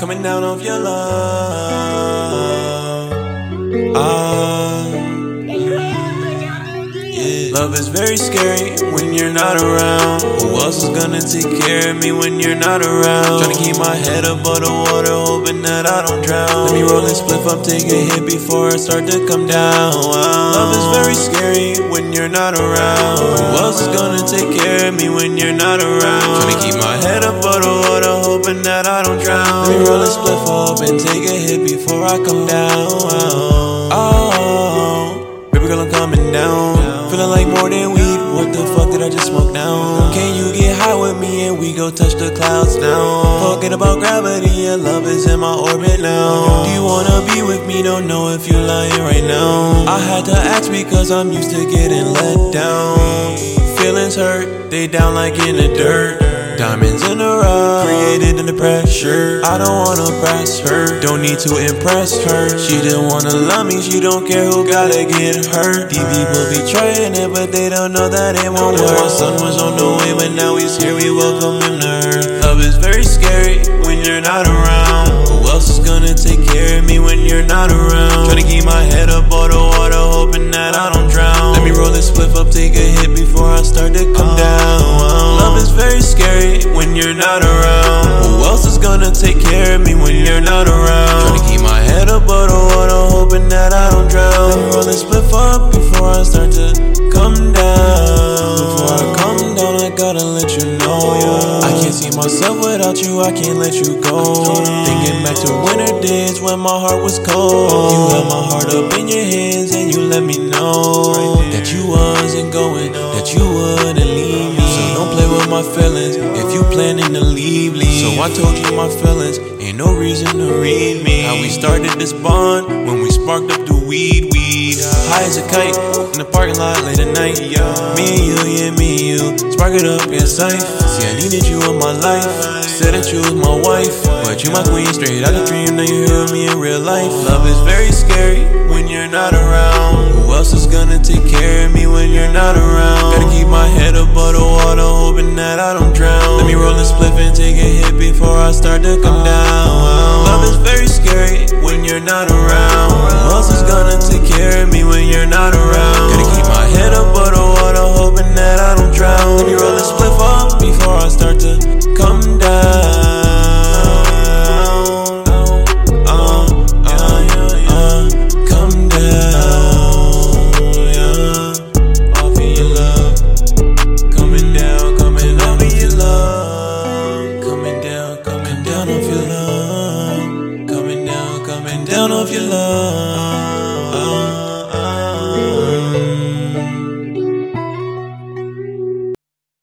Coming down off your love. Ah, Love is very scary when you're not around. Who else is gonna take care of me when you're not around? Trying to keep my head above the water, hoping that I don't drown. Let me roll and spliff up, take a hit before I start to come down. Love is very scary when you're not around. Who else is gonna take care of me when you're not around? Trying to keep my head above Did I just smoke now? Can you get high with me and we go touch the clouds now? Forget about gravity, your love is in my orbit now. Do you wanna be with me? Don't know if you're lying right now. I had to ask because I'm used to getting let down. Feelings hurt, they down like in the dirt. Diamonds in the rough, created in the pressure. I don't wanna press her, don't need to impress her. She didn't wanna love me, she don't care who gotta get hurt. These people be trying it, but they don't know that it won't work. My son was on the way, but now he's here, we welcome him to earth. Love is very scary when you're not around. Who else is gonna take care of me when you're not around? Trying to keep my head above the you're not around. Who else is gonna take care of me when you're not around? Trying to keep my head above the water, hoping that I don't drown. Let me roll this spliff up before I start to come down. Before I come down, I gotta let you know. I can't see myself without you, I can't let you go. Thinking back to winter days when my heart was cold. You held my heart up in your hands and you let me know that you wasn't going, that you wouldn't leave me. So don't play with my feelings planning to leave, leave. So I told you my feelings, ain't no reason to read me. How we started this bond when we sparked up the weed, weed. High as a kite in the parking lot late at night. Me and you, yeah, me and you, spark it up in sight. See, I needed you in my life. Said that you was my wife, but you my queen straight out the dream. Now you hear me in real life. Love is very scary when you're not around. Who else is gonna take care of me when you're not around? Gotta keep my head above the water, hoping that I don't. Let me roll a spliff and take a hit before I start to come uh, down. Love is very scary when you're not around. Love,